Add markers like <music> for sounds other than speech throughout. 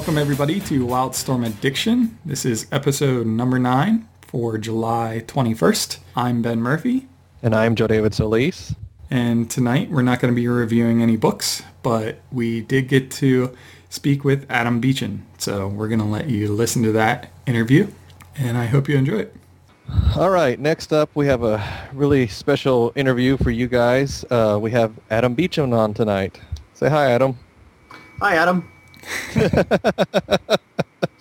Hello and welcome everybody to Wildstorm Addiction. This is episode number nine for July 21st. I'm Ben Murphy. And I'm Joe David Soliz. And tonight we're not going to be reviewing any books, but we did get to speak with Adam Beechen. So we're going to let you listen to that interview and I hope you enjoy it. All right, next up we have a really special interview for you guys. Uh, we have Adam Beechen on tonight. Say hi, Adam. Hi, Adam. <laughs>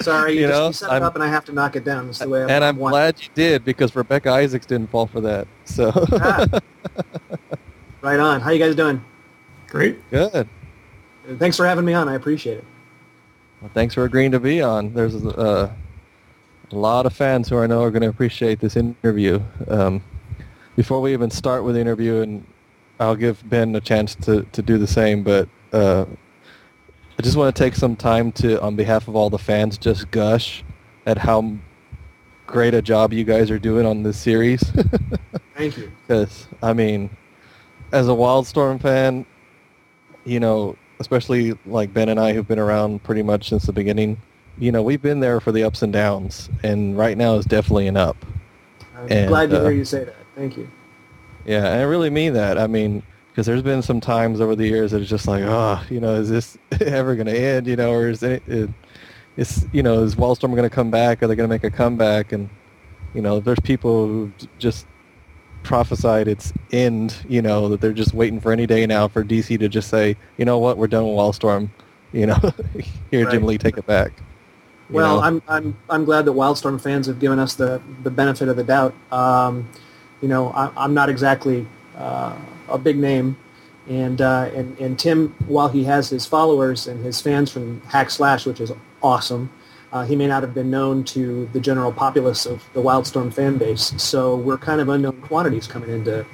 Sorry, you, You just you set it I'm- up and I have to knock it down. That's the way I and I'm want. glad you did because Rebecca Isaacs didn't fall for that. So Ah. <laughs> right on. How you guys doing? Great. good. Thanks for having me on. I appreciate it. Well, thanks for agreeing to be on. There's uh, a lot of fans who I know are going to appreciate this interview. Um, before we even start with the interview, and I'll give Ben a chance to, to do the same, but uh, I just want to take some time to, on behalf of all the fans, just gush at how great a job you guys are doing on this series. <laughs> Thank you. Because, I mean, as a Wildstorm fan, you know, especially like Ben and I who've been around pretty much since the beginning, you know, we've been there for the ups and downs, and right now is definitely an up. I'm And, glad to uh, hear you say that. Thank you. Yeah, and I really mean that. I mean, because there's been some times over the years that it's just like, oh, you know, is this <laughs> ever going to end? You know, or is it, it it's, you know, is Wildstorm going to come back? Are they going to make a comeback? And, you know, there's people who just prophesied its end, you know, that they're just waiting for any day now for DC to just say, you know what, we're done with Wildstorm. <laughs> You know, <laughs> here, Jim Lee, take it back. Well, know? I'm I'm I'm glad that Wildstorm fans have given us the the benefit of the doubt. Um, you know, I, I'm not exactly uh, a big name, and uh, and and Tim, while he has his followers and his fans from Hack Slash, which is awesome, uh, he may not have been known to the general populace of the Wildstorm fan base. So we're kind of unknown quantities coming in to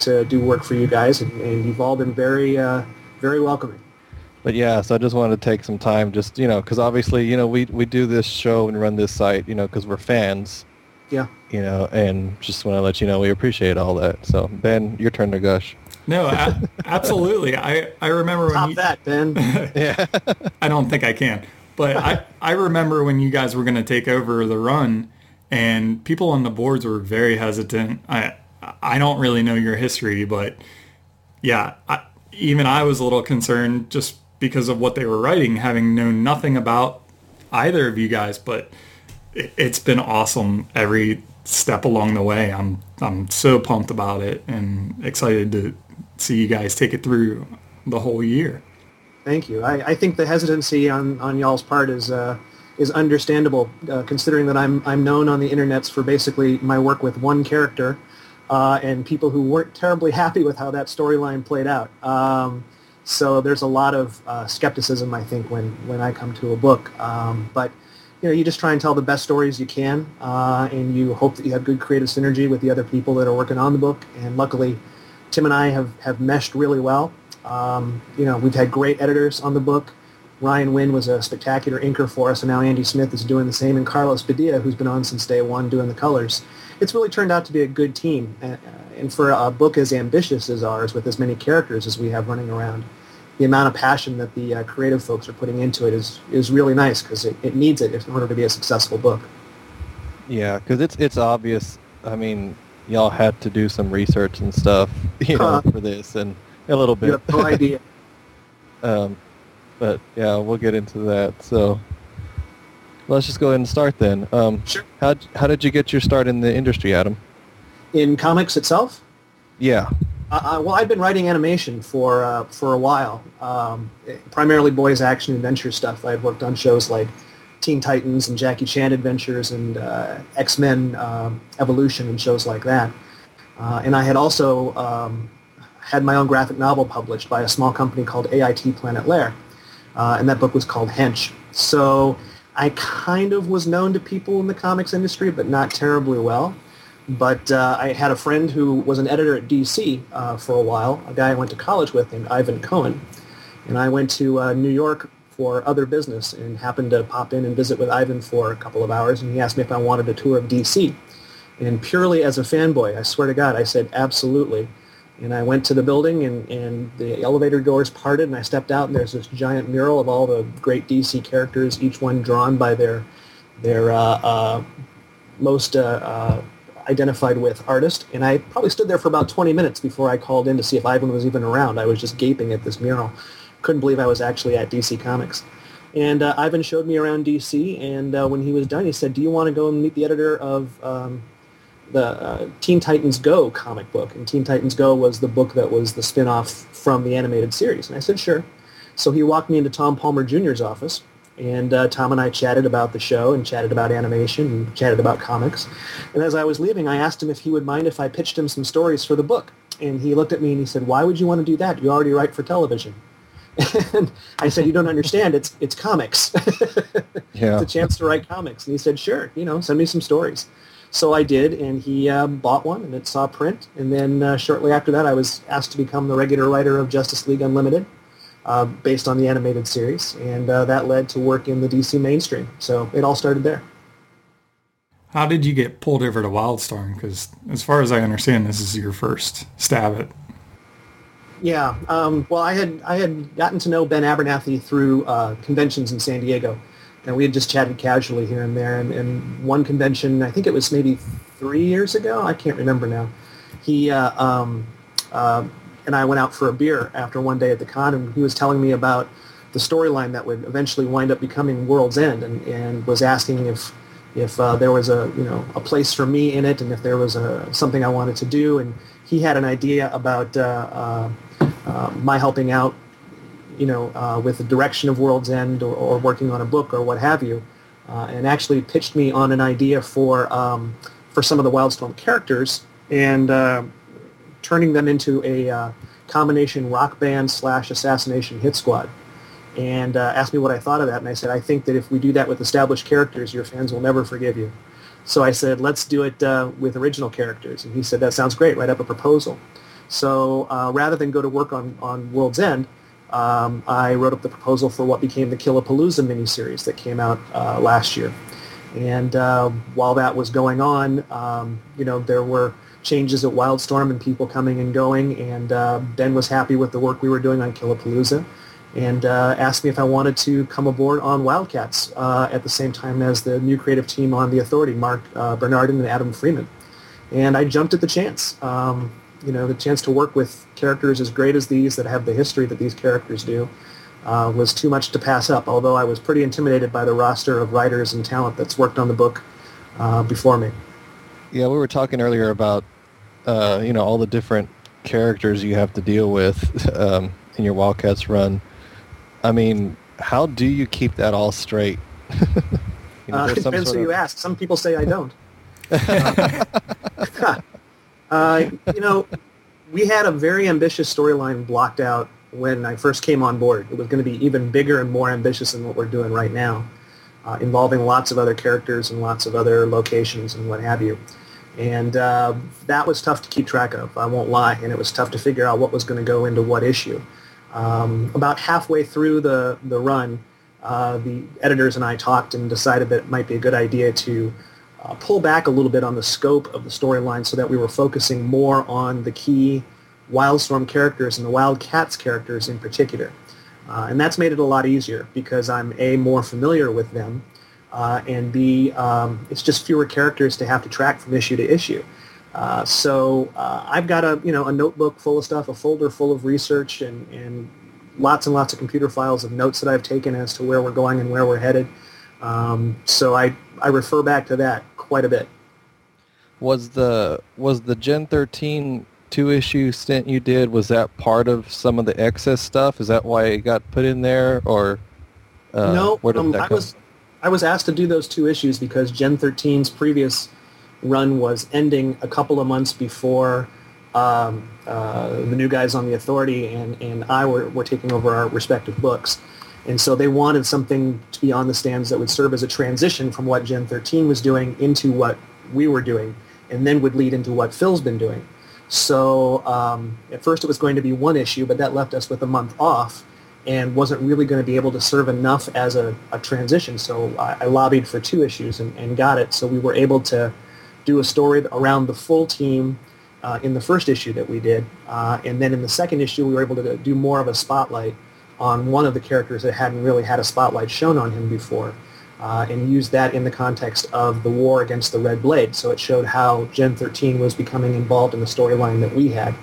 to do work for you guys, and, and you've all been very uh, very welcoming. But yeah, so I just wanted to take some time, just you know, because obviously, you know, we we do this show and run this site, you know, because we're fans, Yeah. you know, and just want to let you know we appreciate all that. So Ben, your turn to gush. No, a- absolutely. I, I remember when Top you, that, Ben. Yeah. <laughs> I don't think I can. But I, I remember when you guys were going to take over the run and people on the boards were very hesitant. I I don't really know your history, but yeah, I, even I was a little concerned just because of what they were writing, having known nothing about either of you guys. But it, it's been awesome every step along the way. I'm I'm so pumped about it and excited to see you guys take it through the whole year. Thank you. I, I think the hesitancy on, on y'all's part is uh, is understandable, uh, considering that I'm I'm known on the internets for basically my work with one character, uh, and people who weren't terribly happy with how that storyline played out. Um, so there's a lot of uh, skepticism, I think, when when I come to a book. Um, but you know, you just try and tell the best stories you can, uh, and you hope that you have good creative synergy with the other people that are working on the book. And luckily, Tim and I have, have meshed really well. Um, you know, we've had great editors on the book. Ryan Winn was a spectacular inker for us, and now Andy Smith is doing the same, and Carlos Badilla, who's been on since day one doing the colors. It's really turned out to be a good team, and for a book as ambitious as ours, with as many characters as we have running around, the amount of passion that the uh, creative folks are putting into it is, is really nice because it, it needs it in order to be a successful book. Yeah, because it's it's obvious. I mean, y'all had to do some research and stuff, <laughs> you know, Huh. for this, and a little You bit. have no <laughs> idea. um, but yeah, we'll get into that. So let's just go ahead and start then. Um, Sure. how how did you get your start in the industry, Adam? In comics itself, Yeah. Uh, uh, well, I've been writing animation for uh, for a while, um, primarily boys action adventure stuff. I've worked on shows like Teen Titans and Jackie Chan Adventures and uh, X Men um, Evolution and shows like that. Uh, and I had also um, had my own graphic novel published by a small company called AIT Planet Lar, uh, and that book was called Hench. So I kind of was known to people in the comics industry, but not terribly well. But uh, I had a friend who was an editor at DC uh, for a while, a guy I went to college with named Ivan Cohen. And I went to uh, New York for other business and happened to pop in and visit with Ivan for a couple of hours. And he asked me if I wanted a tour of DC. And purely as a fanboy, I swear to God, I said absolutely. And I went to the building, and, and the elevator doors parted, and I stepped out, and there's this giant mural of all the great DC characters, each one drawn by their their uh, uh, most uh, uh, identified with artist. And I probably stood there for about 20 minutes before I called in to see if Ivan was even around. I was just gaping at this mural. Couldn't believe I was actually at DC Comics. And uh, Ivan showed me around DC, and uh, when he was done, he said, "Do you want to go and meet the editor of um, the uh, Teen Titans Go comic book?" And Teen Titans Go was the book that was the spin-off from the animated series. And I said, "Sure." So he walked me into Tom Palmer Jr.'s office, and uh, Tom and I chatted about the show and chatted about animation and chatted about comics. And as I was leaving, I asked him if he would mind if I pitched him some stories for the book. And he looked at me and he said, "Why would you want to do that? You already write for television." <laughs> And I said, you don't understand. It's it's comics. <laughs> Yeah. it's a chance to write comics. And he said, sure, you know, send me some stories. So I did, and he uh, bought one, and it saw print. And then uh, shortly after that, I was asked to become the regular writer of Justice League Unlimited, uh, based on the animated series. And uh, that led to work in the DC mainstream. So it all started there. How did you get pulled over to Wildstorm? Because as far as I understand, this is your first stab at. Yeah. Um, well, I had I had gotten to know Ben Abernathy through uh, conventions in San Diego, and we had just chatted casually here and there. And, and one convention, I think it was maybe three years ago. I can't remember now. He uh, um, uh, and I went out for a beer after one day at the con, and he was telling me about the storyline that would eventually wind up becoming World's End, and, and was asking if if uh, there was a you know a place for me in it, and if there was a something I wanted to do, and he had an idea about uh, uh, uh, my helping out, you know, with the direction of World's End or, or working on a book or what have you, and actually pitched me on an idea for um, for some of the Wildstorm characters and turning them into a combination rock band slash assassination hit squad. And uh, asked me what I thought of that, and I said, I think that if we do that with established characters, your fans will never forgive you. So I said, let's do it uh, with original characters. And he said, that sounds great. Write up a proposal. So uh, rather than go to work on, on World's End, um, I wrote up the proposal for what became the Killapalooza miniseries that came out uh, last year. And uh, while that was going on, um, you know, there were changes at Wildstorm and people coming and going. And uh, Ben was happy with the work we were doing on Killapalooza and uh, asked me if I wanted to come aboard on Wildcats uh, at the same time as the new creative team on The Authority, Marc uh, Bernardin and Adam Freeman. And I jumped at the chance. Um, you know, the chance to work with characters as great as these that have the history that these characters do uh, was too much to pass up, although I was pretty intimidated by the roster of writers and talent that's worked on the book uh, before me. Yeah, we were talking earlier about uh, you know all the different characters you have to deal with <laughs> um, in your Wildcats run. I mean, how do you keep that all straight? <laughs> you know, uh, it depends who of... you ask. Some people say I don't. <laughs> <laughs> uh, you know, we had a very ambitious storyline blocked out when I first came on board. It was going to be even bigger and more ambitious than what we're doing right now, uh, involving lots of other characters and lots of other locations and what have you. And uh, that was tough to keep track of, I won't lie, and it was tough to figure out what was going to go into what issue. Um, about halfway through the, the run, uh, the editors and I talked and decided that it might be a good idea to uh, pull back a little bit on the scope of the storyline so that we were focusing more on the key Wildstorm characters and the Wildcats characters in particular. Uh, and that's made it a lot easier because I'm A, more familiar with them, uh, and B, um, it's just fewer characters to have to track from issue to issue. Uh, so uh, I've got a you know a notebook full of stuff, a folder full of research, and, and lots and lots of computer files of notes that I've taken as to where we're going and where we're headed. Um, so I I refer back to that quite a bit. Was the was the Gen 13 two issue stint you did was that part of some of the excess stuff? Is that why it got put in there, or uh, no? Um, I was I was asked to do those two issues because Gen 13's previous run was ending a couple of months before um, uh, the new guys on the authority and, and I were, were taking over our respective books. And so they wanted something to be on the stands that would serve as a transition from what Gen 13 was doing into what we were doing, and then would lead into what Phil's been doing. So um, at first it was going to be one issue, but that left us with a month off and wasn't really going to be able to serve enough as a, a transition. So I, I, lobbied for two issues and, and got it. So we were able to do a story around the full team uh, in the first issue that we did. Uh, and then in the second issue, we were able to do more of a spotlight on one of the characters that hadn't really had a spotlight shown on him before. Uh, and use that in the context of the war against the Red Blade. So it showed how Gen 13 was becoming involved in the storyline that we had.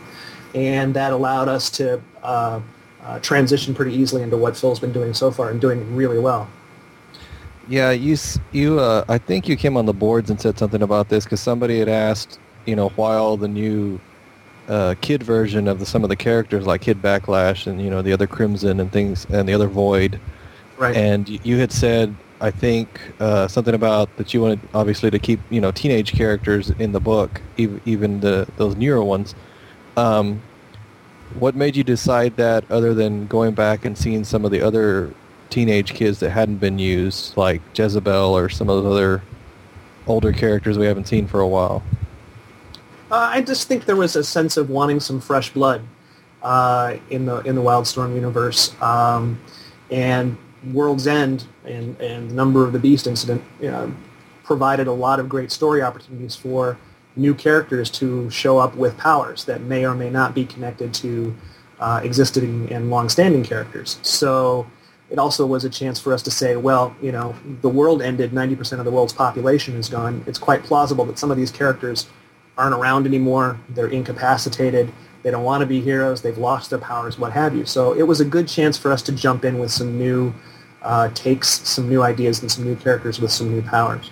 And that allowed us to uh, uh, transition pretty easily into what Phil's been doing so far and doing really well. Yeah, you you uh, I think you came on the boards and said something about this because somebody had asked, you know, while the new uh, kid version of the, some of the characters like Kid Backlash and you know the other Crimson and things and the other Void, right? And you had said I think uh, something about that you wanted obviously to keep you know teenage characters in the book, even, even the those newer ones. Um, what made you decide that, other than going back and seeing some of the other teenage kids that hadn't been used, like Jezebel or some of those other older characters we haven't seen for a while? Uh, I just think there was a sense of wanting some fresh blood uh, in the in the Wildstorm universe, um, and World's End and, and Number of the Beast incident you know, provided a lot of great story opportunities for new characters to show up with powers that may or may not be connected to uh, existing and long-standing characters. So it also was a chance for us to say, well, you know, the world ended, 90% of the world's population is gone. It's quite plausible that some of these characters aren't around anymore. They're incapacitated. They don't want to be heroes. They've lost their powers, what have you. So it was a good chance for us to jump in with some new uh, takes, some new ideas, and some new characters with some new powers.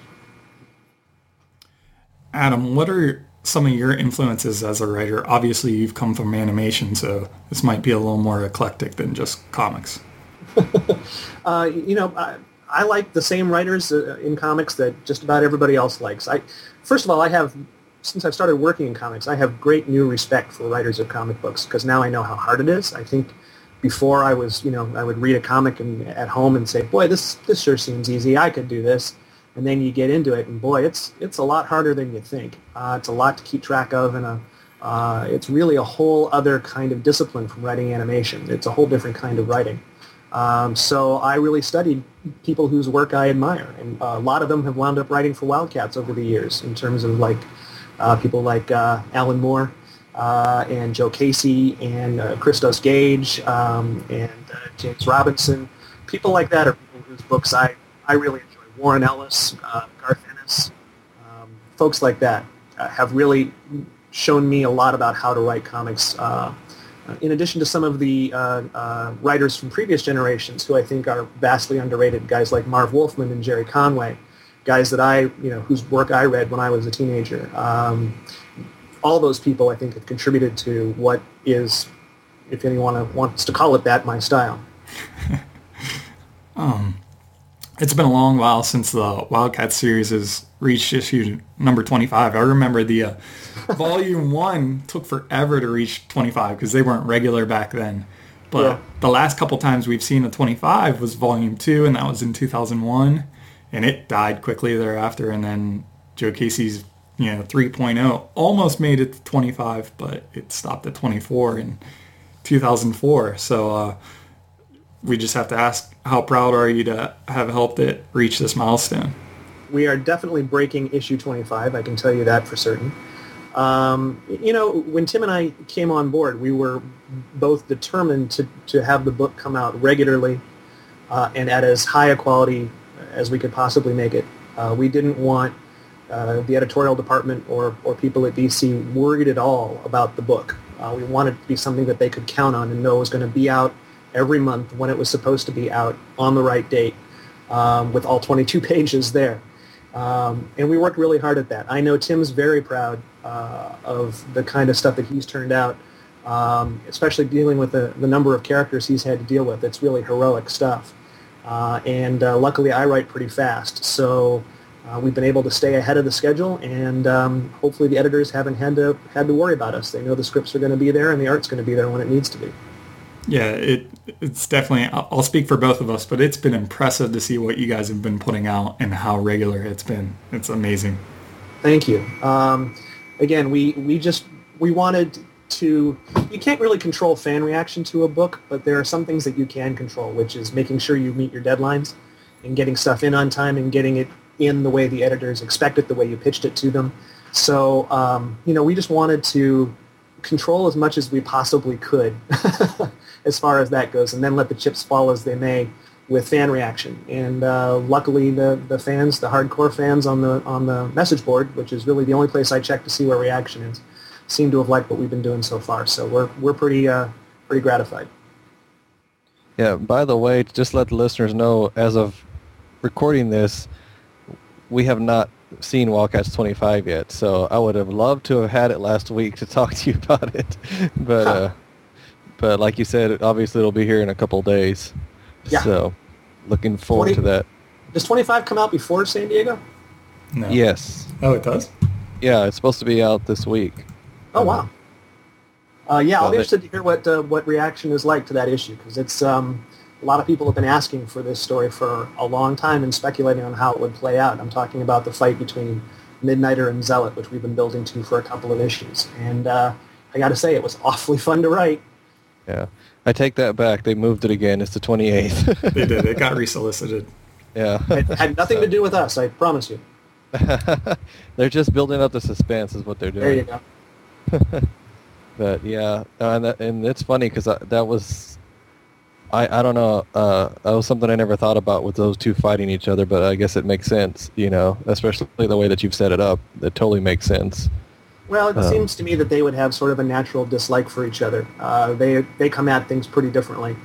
Adam, what are some of your influences as a writer? Obviously, you've come from animation, so this might be a little more eclectic than just comics. <laughs> uh, you know, I, I, like the same writers uh, in comics that just about everybody else likes. I, first of all, I have since I've started working in comics, I have great new respect for writers of comic books because now I know how hard it is. I think before I was, you know, I would read a comic and at home and say, boy, this this sure seems easy. I could do this. And then you get into it, and boy, it's it's a lot harder than you think. Uh, it's a lot to keep track of, and a, uh, it's really a whole other kind of discipline from writing animation. It's a whole different kind of writing. Um, so I really studied people whose work I admire, and a lot of them have wound up writing for Wildcats over the years. In terms of like uh, people like uh, Alan Moore uh, and Joe Casey and uh, Christos Gage um, and uh, James Robinson. People like that are people whose books I, I really enjoy. Warren Ellis, uh, Garth Ennis, um, folks like that have really shown me a lot about how to write comics. In addition to some of the writers from previous generations who I think are vastly underrated, guys like Marv Wolfman and Gerry Conway, guys that I, you know, whose work I read when I was a teenager. Um, all those people, I think, have contributed to what is, if anyone wants to call it that, my style. <laughs> um, it's been a long while since the Wildcat series has reached issue number 25. I remember the uh, <laughs> volume one took forever to reach 25 because they weren't regular back then. But yeah. the last couple times we've seen a 25 was volume two, and that was in 2001 and it died quickly thereafter. And then Joe Casey's you know 3.0 almost made it to 25, but it stopped at 24 in 2004. So uh, we just have to ask, how proud are you to have helped it reach this milestone? We are definitely breaking issue 25. I can tell you that for certain. Um, you know, when Tim and I came on board, we were both determined to, to have the book come out regularly uh, and at as high a quality as we could possibly make it. Uh, we didn't want uh, the editorial department or, or people at DC worried at all about the book. Uh, we wanted it to be something that they could count on and know was going to be out every month when it was supposed to be out on the right date um, with all 22 <laughs> pages there. Um, and we worked really hard at that. I know Tim's very proud uh, of the kind of stuff that he's turned out, um, especially dealing with the, the number of characters he's had to deal with. It's really heroic stuff. Uh, and uh, luckily I write pretty fast. So uh, we've been able to stay ahead of the schedule, and um, hopefully the editors haven't had to had to worry about us. They know the scripts are going to be there, and the art's going to be there when it needs to be. Yeah, it it's definitely. I'll speak for both of us, but it's been impressive to see what you guys have been putting out and how regular it's been. It's amazing. Thank you. Um, again, we we just we wanted to you can't really control fan reaction to a book, but there are some things that you can control, which is making sure you meet your deadlines and getting stuff in on time and getting it in the way the editors expect it, the way you pitched it to them. So, um, you know, we just wanted to control as much as we possibly could <laughs> as far as that goes, and then let the chips fall as they may with fan reaction. And uh, luckily, the, the fans, the hardcore fans on the on the message board, which is really the only place I check to see where reaction is, seem to have liked what we've been doing so far. So we're we're pretty uh, pretty gratified. Yeah. By the way, just let the listeners know, as of recording this, we have not seen Wildcats 25 yet. So I would have loved to have had it last week to talk to you <laughs> about it, but uh, but like you said, obviously it'll be here in a couple days. Yeah. So looking forward 20 to that. Does 25 come out before San Diego? No. Yes. Oh, it does. Yeah, it's supposed to be out this week. Oh wow. Uh, yeah, I'll be interested to hear what uh, what reaction is like to that issue because it's um, a lot of people have been asking for this story for a long time and speculating on how it would play out. I'm talking about the fight between Midnighter and Zealot, which we've been building to for a couple of issues, and uh, I got to say it was <laughs> awfully fun to write. Yeah. I take that back. They moved it again. It's the 28th. They did. It got <laughs> resolicited. yeah. It had nothing to do with us, I promise you. <laughs> they're just building up the suspense is what they're doing. There you go. <laughs> But yeah, uh, and that, and it's funny because that was, I I don't know, uh, that was something I never thought about with those two fighting each other. But I guess it makes sense, you know, especially the way that you've set it up. It totally makes sense. Well, it Um, seems to me that they would have sort of a natural dislike for each other. Uh, they they come at things pretty differently,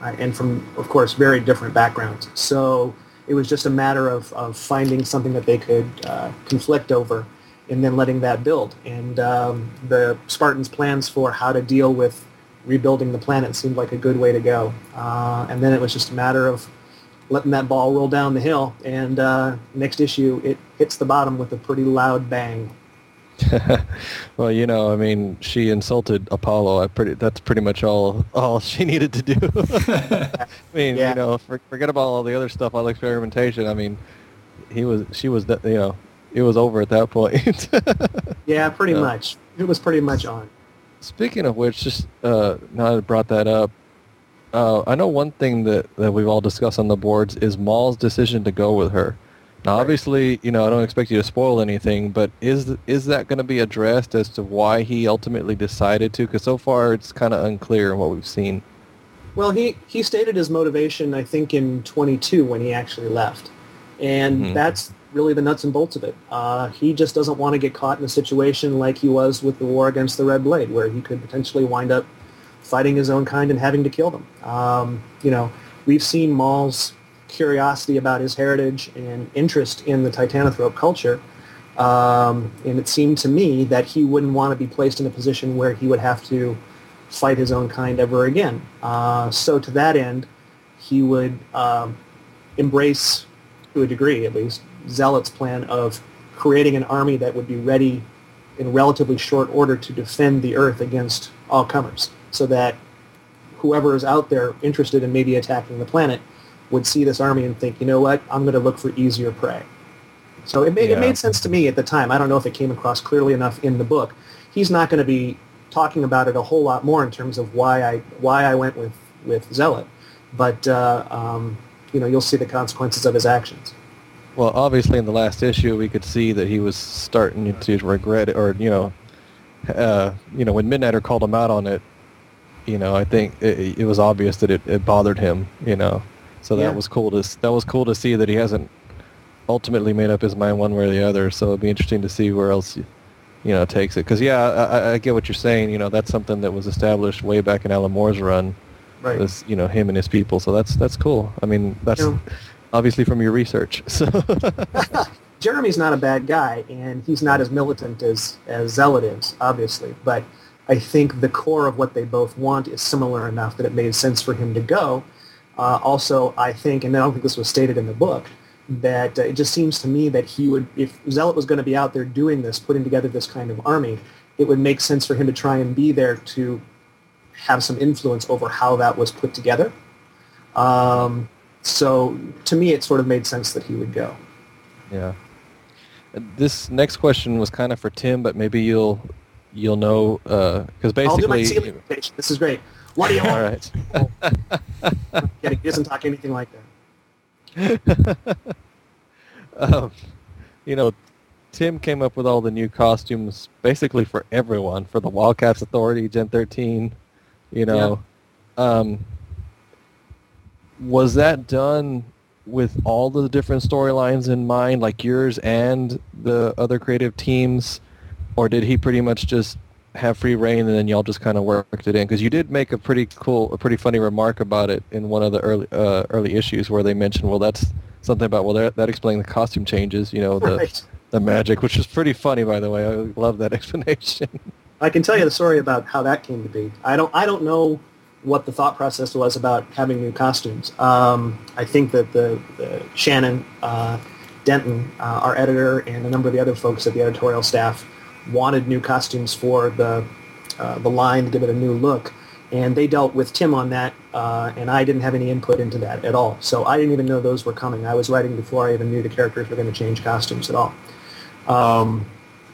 uh, and from of course very different backgrounds. So it was just a matter of, of finding something that they could uh, conflict over, and then letting that build. And um, the Spartans' plans for how to deal with rebuilding the planet seemed like a good way to go. Uh, and then it was just a matter of letting that ball roll down the hill. And uh, next issue, it hits the bottom with a pretty loud bang. <laughs> well, you know, I mean, she insulted Apollo. I pretty that's pretty much all all <laughs> she needed to do. <laughs> I mean, Yeah. you know, for, forget about all the other stuff, all the experimentation. I mean, he was she was you know, it was over at that point. Yeah, pretty much. It was pretty much on. Speaking of which, just uh, now that I brought that up, uh, I know one thing that, that we've all discussed on the boards is Maul's decision to go with her. Now, Right. obviously, you know, I don't expect you to spoil anything, but is is that going to be addressed as to why he ultimately decided to? Because so far, it's kind of unclear in what we've seen. Well, he, he stated his motivation, I think, in 22 when he actually left. And Mhm. that's really the nuts and bolts of it. Uh, he just doesn't want to get caught in a situation like he was with the war against the Red Blade, where he could potentially wind up fighting his own kind and having to kill them. Um, you know, we've seen Maul's curiosity about his heritage and interest in the Titananthrope culture. Um, and it seemed to me that he wouldn't want to be placed in a position where he would have to fight his own kind ever again. Uh, so to that end, he would um, embrace, to a degree at least, Zealot's plan of creating an army that would be ready in relatively short order to defend the Earth against all comers, so that whoever is out there interested in maybe attacking the planet would see this army and think, you know what, I'm going to look for easier prey. So it made, Yeah. it made sense to me at the time. I don't know if it came across clearly enough in the book. He's not going to be talking about it a whole lot more in terms of why I why I went with with Zealot, but uh, um, you know you'll see the consequences of his actions. Well, obviously, in the last issue, we could see that he was starting to regret it, or you know, uh, you know, when Midnighter called him out on it, you know, I think it, it was obvious that it, it bothered him, you know. So that Yeah. was cool to that was cool to see that he hasn't ultimately made up his mind one way or the other. So it'd be interesting to see where else, you know, takes it. Because yeah, I, I- get what you're saying. You know, that's something that was established way back in Alan Moore's run. Right. Was you know him and his people. So that's that's cool. I mean, that's Yeah. obviously from your research. <laughs> So. <laughs> Jeremy's not a bad guy, and he's not as militant as as Zealot is, obviously. But I think the core of what they both want is similar enough that it made sense for him to go. Uh, also, I think, and I don't think this was stated in the book, that uh, it just seems to me that he would, if Zealot was going to be out there doing this, putting together this kind of army, it would make sense for him to try and be there to have some influence over how that was put together. Um, so to me, it sort of made sense that he would go. Yeah. This next question was kind of for Tim, but maybe you'll you'll know because I'll do my basically. This is great. What do you All want? right. <laughs> Yeah, he doesn't talk anything like that. <laughs> um, you know, Tim came up with all the new costumes basically for everyone, for the Wildcats Authority, Gen 13, you know. Um, was that done with all the different storylines in mind, like yours and the other creative teams, or did he pretty much just have free reign and then y'all just kind of worked it in? Because you did make a pretty cool, a pretty funny remark about it in one of the early uh, early issues where they mentioned, well, that's something about well, that, that explained the costume changes, you know, the Right. the magic, which is pretty funny, by the way. I love that <laughs> explanation. I can tell you the story about how that came to be. I don't I don't know what the thought process was about having new costumes. Um, I think that the, the Shannon uh, Denton, uh, our editor, and a number of the other folks at the editorial staff wanted new costumes for the uh, the line to give it a new look, and they dealt with Tim on that, uh, and I didn't have any input into that at all. So I didn't even know those were coming. I was writing before I even knew the characters were going to change costumes at all. Um,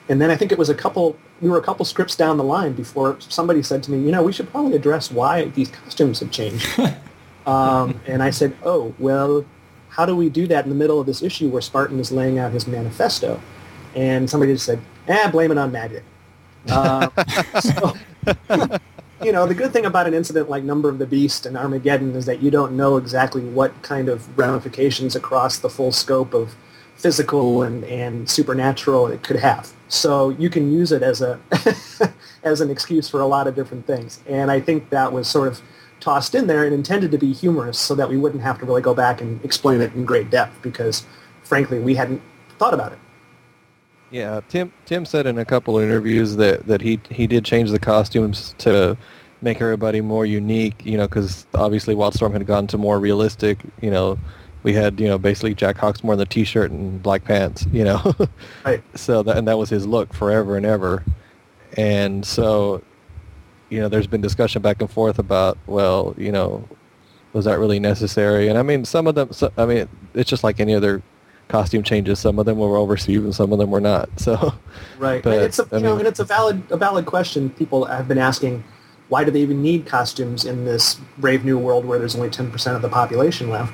and then I think it was a couple, we were a couple scripts down the line before somebody said to me, you know, we should probably address why these costumes have changed. <laughs> um, and I said, oh, well, how do we do that in the middle of this issue where Spartan is laying out his manifesto? And somebody just said, eh, blame it on magic. Um, <laughs> so, you know, the good thing about an incident like Number of the Beast and Armageddon is that you don't know exactly what kind of ramifications across the full scope of physical and, and supernatural it could have. So you can use it as a <laughs> as an excuse for a lot of different things. And I think that was sort of tossed in there and intended to be humorous so that we wouldn't have to really go back and explain it in great depth because frankly we hadn't thought about it. Yeah, Tim Tim said in a couple of interviews that, that he he did change the costumes to make everybody more unique. You know, because obviously Wildstorm had gone to more realistic. You know, we had you know basically Jack Hawksmoor in the t-shirt and black pants. You know, <laughs> Right. so that and that was his look forever and ever. And so, you know, there's been discussion back and forth about well, you know, was that really necessary? And I mean, some of them. So, I mean, it's just like any other costume changes. Some of them were well received and some of them were not. So, Right. But, it's a, I you know, mean- and it's a valid a valid question. People have been asking, why do they even need costumes in this brave new world where there's only 10% of the population left?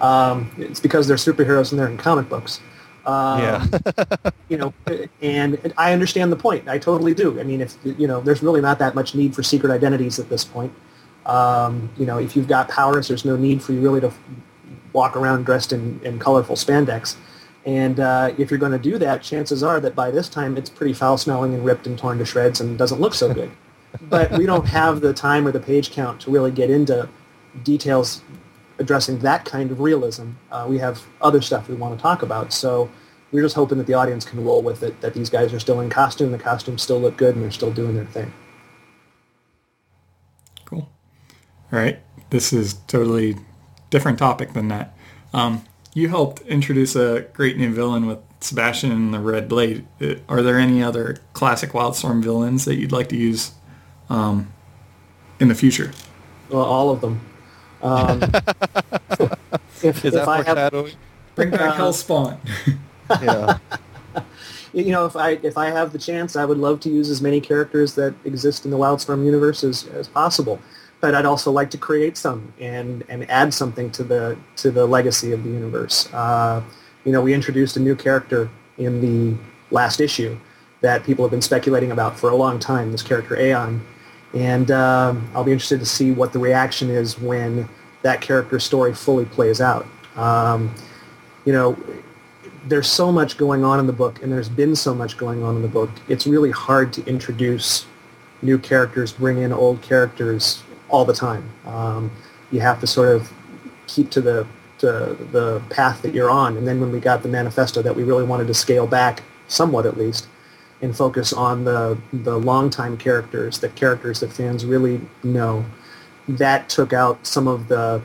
Um, it's because they're superheroes and they're in comic books. Um, yeah. <laughs> you know, and I understand the point. I totally do. I mean, if you know, there's really not that much need for secret identities at this point. Um, you know, if you've got powers, there's no need for you really to walk around dressed in, in colorful spandex. And uh, if you're going to do that, chances are that by this time it's pretty foul-smelling and ripped and torn to shreds and doesn't look so good. <laughs> but we don't have the time or the page count to really get into details addressing that kind of realism. Uh, we have other stuff we want to talk about. So we're just hoping that the audience can roll with it, that these guys are still in costume, the costumes still look good, and they're still doing their thing. Cool. All right. This is totally different topic than that. Um, you helped introduce a great new villain with Sebastian and the Red Blade. Uh, Are there any other classic Wildstorm villains that you'd like to use um, in the future? Well, all of them. Um, <laughs> if, Is if that I have, foreshadowing? Bring back Uh, Helspont. <laughs> yeah. <laughs> you know, if I if I have the chance, I would love to use as many characters that exist in the Wildstorm universe as, as possible. But I'd also like to create some and, and add something to the to the legacy of the universe. Uh, you know, we introduced a new character in the last issue that people have been speculating about for a long time. This character Aeon, and um, I'll be interested to see what the reaction is when that character's story fully plays out. Um, you know, there's so much going on in the book, and there's been so much going on in the book. It's really hard to introduce new characters, bring in old characters all the time. Um, you have to sort of keep to the to the path that you're on. And then when we got the manifesto that we really wanted to scale back somewhat at least and focus on the the longtime characters, the characters that fans really know, that took out some of the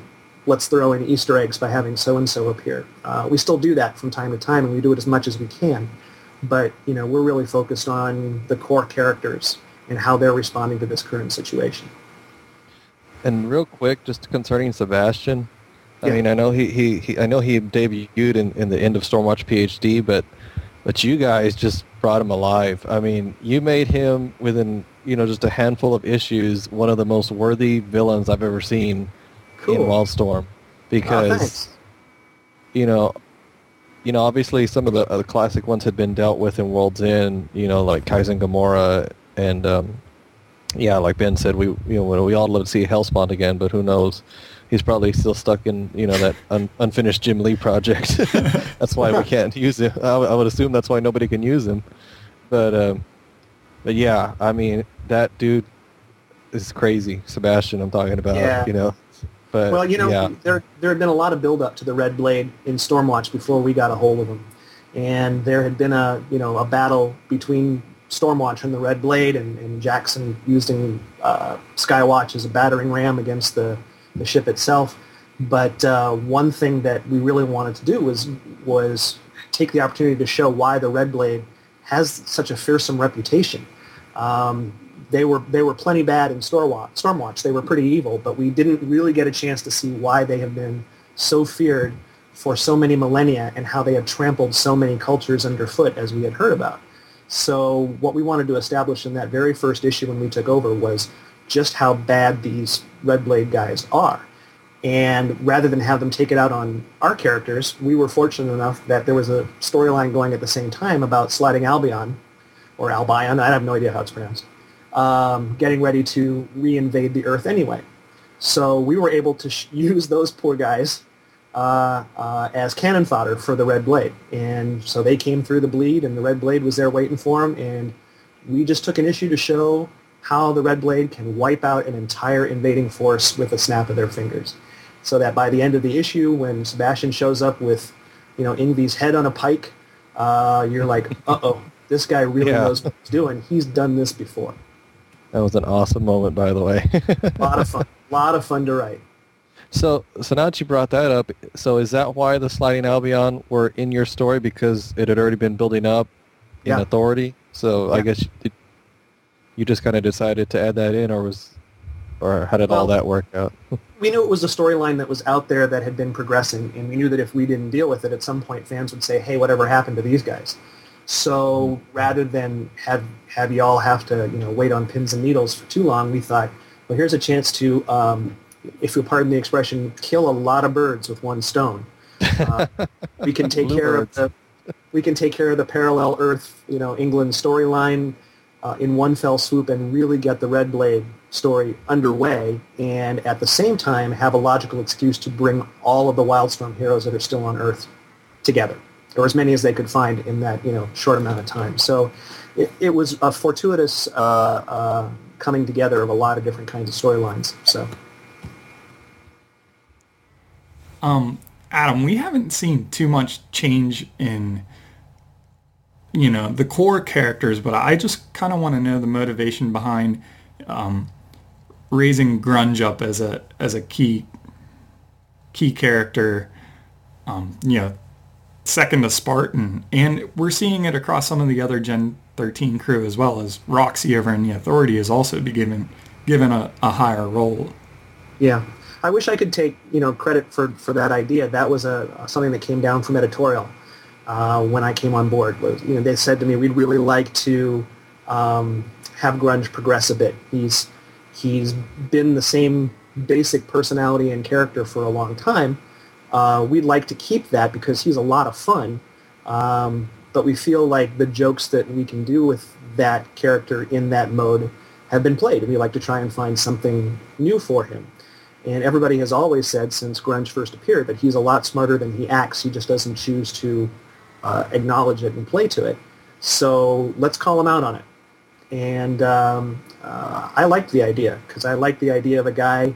let's throw in Easter eggs by having so-and-so appear. Uh, we still do that from time to time, and we do it as much as we can. But, you know, we're really focused on the core characters and how they're responding to this current situation. And real quick, just concerning Sebastian, I Yeah. mean, I know he, he, he I know he debuted in, in the end of Stormwatch PhD, but but you guys just brought him alive. I mean, you made him within you know just a handful of issues one of the most worthy villains I've ever seen Cool. in Wildstorm, Oh, because thanks. you know you know, obviously some of the, uh, the classic ones had been dealt with in World's End, you know, like Kaizen Gamorra and um, yeah, like Ben said, we you know we all love to see Helspont again, but who knows? He's probably still stuck in you know that un- unfinished Jim Lee project. <laughs> that's why we can't use him. I, would assume that's why nobody can use him. But um, but yeah, I mean that dude is crazy. Sebastian, I'm talking about. Yeah. You know. But Well, you know, yeah. there there had been a lot of build up to the Red Blade in Stormwatch before we got a hold of him, and there had been a you know a battle between Stormwatch and the Red Blade, and, and Jackson using uh, Skywatch as a battering ram against the the ship itself. But uh, one thing that we really wanted to do was was take the opportunity to show why the Red Blade has such a fearsome reputation. Um, they were they were plenty bad in Stormwatch. Stormwatch. They were pretty evil, but we didn't really get a chance to see why they have been so feared for so many millennia and how they have trampled so many cultures underfoot as we had heard about. So what we wanted to establish in that very first issue when we took over was just how bad these Red Blade guys are. And rather than have them take it out on our characters, we were fortunate enough that there was a storyline going at the same time about Sliding Albion, or Albion, I have no idea how it's pronounced, um, getting ready to reinvade the Earth anyway. So we were able to sh- <laughs> use those poor guys uh, uh, as cannon fodder for the Red Blade. And so they came through the bleed, and the Red Blade was there waiting for them. And we just took an issue to show how the Red Blade can wipe out an entire invading force with a snap of their fingers. So that by the end of the issue, when Sebastian shows up with, you know, Ingvi's head on a pike, uh, you're like, <laughs> uh-oh, this guy really Yeah. knows what he's doing. He's done this before. that was an awesome moment, by the way. A <laughs> lot of fun. A lot of fun to write. So, so now that you brought that up, so is that why the Sliding Albion were in your story because it had already been building up in Yeah. authority? So I guess you, you just kind of decided to add that in, or was, or how did all that work out? <laughs> we knew it was a storyline that was out there that had been progressing, and we knew that if we didn't deal with it, at some point fans would say, "Hey, whatever happened to these guys?" So rather than have have y'all have to you know wait on pins and needles for too long, we thought, well, here's a chance to, um, if you'll pardon the expression, kill a lot of birds with one stone. Uh, <laughs> we can take care of the we can take care of the parallel Earth, you know, England storyline uh, in one fell swoop and really get the Red Blade story underway, and at the same time have a logical excuse to bring all of the Wildstorm heroes that are still on Earth together, or as many as they could find in that you know short amount of time. So it, it was a fortuitous uh, uh, coming together of a lot of different kinds of storylines. So Um, Adam, we haven't seen too much change in, you know, the core characters, but I just kind of want to know the motivation behind um, raising Grunge up as a as a key key character. Um, you know, second to Spartan, and we're seeing it across some of the other Gen 13 crew as well as Roxy over in the Authority is also be given given a, a higher role. Yeah, I wish I could take you know credit for, for that idea. That was a something that came down from editorial uh, when I came on board. Was you know they said to me we'd really like to um, have Grunge progress a bit. He's he's been the same basic personality and character for a long time. Uh, we'd like to keep that because he's a lot of fun. Um, but we feel like the jokes that we can do with that character in that mode have been played. We like to try and find something new for him. And everybody has always said since Grunge first appeared that he's a lot smarter than he acts. He just doesn't choose to uh, acknowledge it and play to it. So let's call him out on it. And um, uh, I liked the idea because I liked the idea of a guy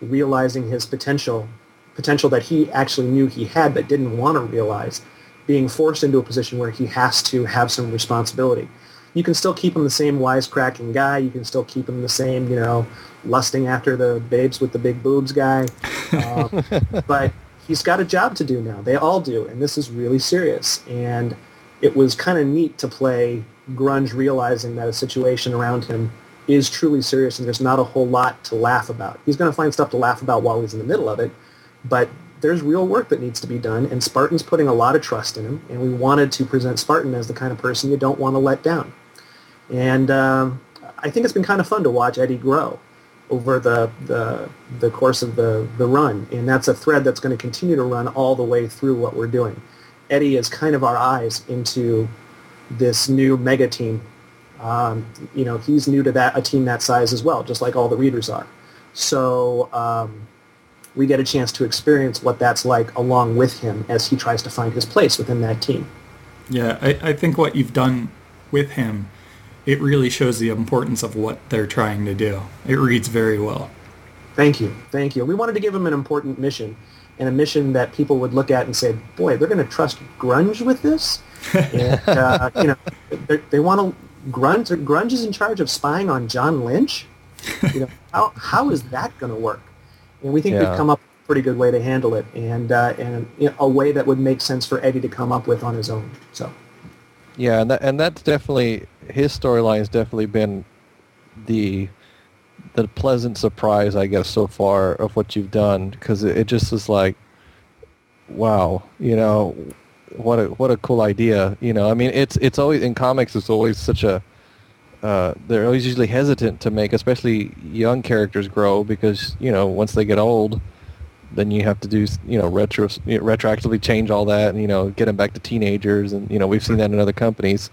realizing his potential, potential that he actually knew he had but didn't want to realize, being forced into a position where he has to have some responsibility. You can still keep him the same wisecracking guy. You can still keep him the same, you know, lusting after the babes with the big boobs guy. Um, <laughs> but he's got a job to do now. They all do, and this is really serious. And it was kind of neat to play Grunge realizing that a situation around him is truly serious and there's not a whole lot to laugh about. He's going to find stuff to laugh about while he's in the middle of it, but there's real work that needs to be done, and Spartan's putting a lot of trust in him, and we wanted to present Spartan as the kind of person you don't want to let down. And um, I think it's been kind of fun to watch Eddie grow over the, the, the course of the, the run, and that's a thread that's going to continue to run all the way through what we're doing. Eddie is kind of our eyes into this new mega team. Um, you know, he's new to that a team that size as well, just like all the readers are. So um, we get a chance to experience what that's like along with him as he tries to find his place within that team. Yeah, I, I think what you've done with him, it really shows the importance of what they're trying to do. It reads very well. Thank you, thank you. We wanted to give them an important mission, and a mission that people would look at and say, "Boy, they're going to trust Grunge with this." <laughs> and, uh, you know, they want to Grunge. Grunge is in charge of spying on John Lynch. You know, <laughs> how how is that going to work? And we think yeah. we've come up with a pretty good way to handle it, and uh, and you know, a way that would make sense for Eddie to come up with on his own. So. Yeah, and that, and that's definitely his storyline has definitely been the the pleasant surprise, I guess, so far of what you've done because it, it just is like, wow, you know, what a what a cool idea. You know, I mean, it's it's always in comics. It's always such a uh, they're always usually hesitant to make, especially young characters grow because you know once they get old, then you have to do you know retro retroactively change all that and you know get them back to teenagers and you know we've seen that in other companies.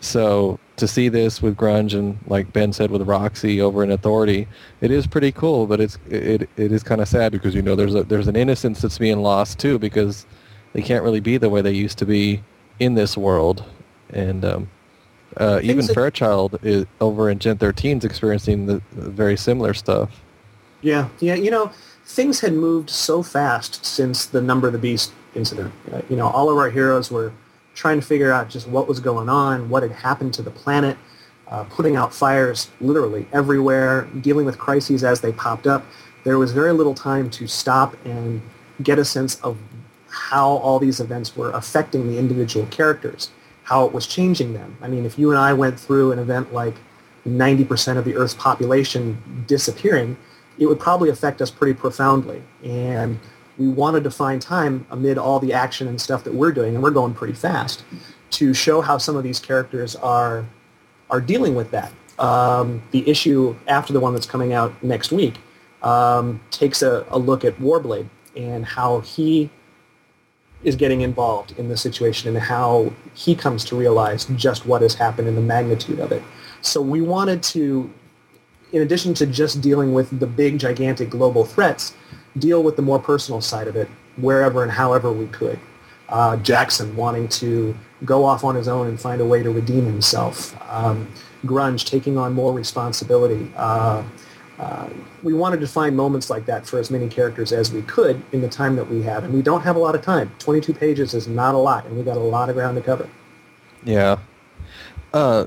So to see this with grunge and like Ben said with Roxy over in Authority, it is pretty cool, but it's it it is kind of sad because you know there's a there's an innocence that's being lost too because they can't really be the way they used to be in this world, and um, uh, even Fairchild is over in Gen 13 is experiencing the, the very similar stuff. Yeah, yeah, you know things had moved so fast since the Number of the Beast incident. Uh, you know, all of our heroes were trying to figure out just what was going on, what had happened to the planet, uh, putting out fires literally everywhere, dealing with crises as they popped up. There was very little time to stop and get a sense of how all these events were affecting the individual characters, how it was changing them. I mean, if you and I went through an event like 90% of the Earth's population disappearing, it would probably affect us pretty profoundly. And we wanted to find time amid all the action and stuff that we're doing, and we're going pretty fast, to show how some of these characters are are dealing with that. Um, the issue after the one that's coming out next week um, takes a, a, look at Warblade and how he is getting involved in the situation and how he comes to realize just what has happened and the magnitude of it. So we wanted to, in addition to just dealing with the big, gigantic global threats, deal with the more personal side of it wherever and however we could. Uh, Jackson wanting to go off on his own and find a way to redeem himself. Um, Grunge taking on more responsibility. Uh, uh, we wanted to find moments like that for as many characters as we could in the time that we have. And we don't have a lot of time. 22 pages is not a lot, and we got a lot of ground to cover. Yeah. Uh,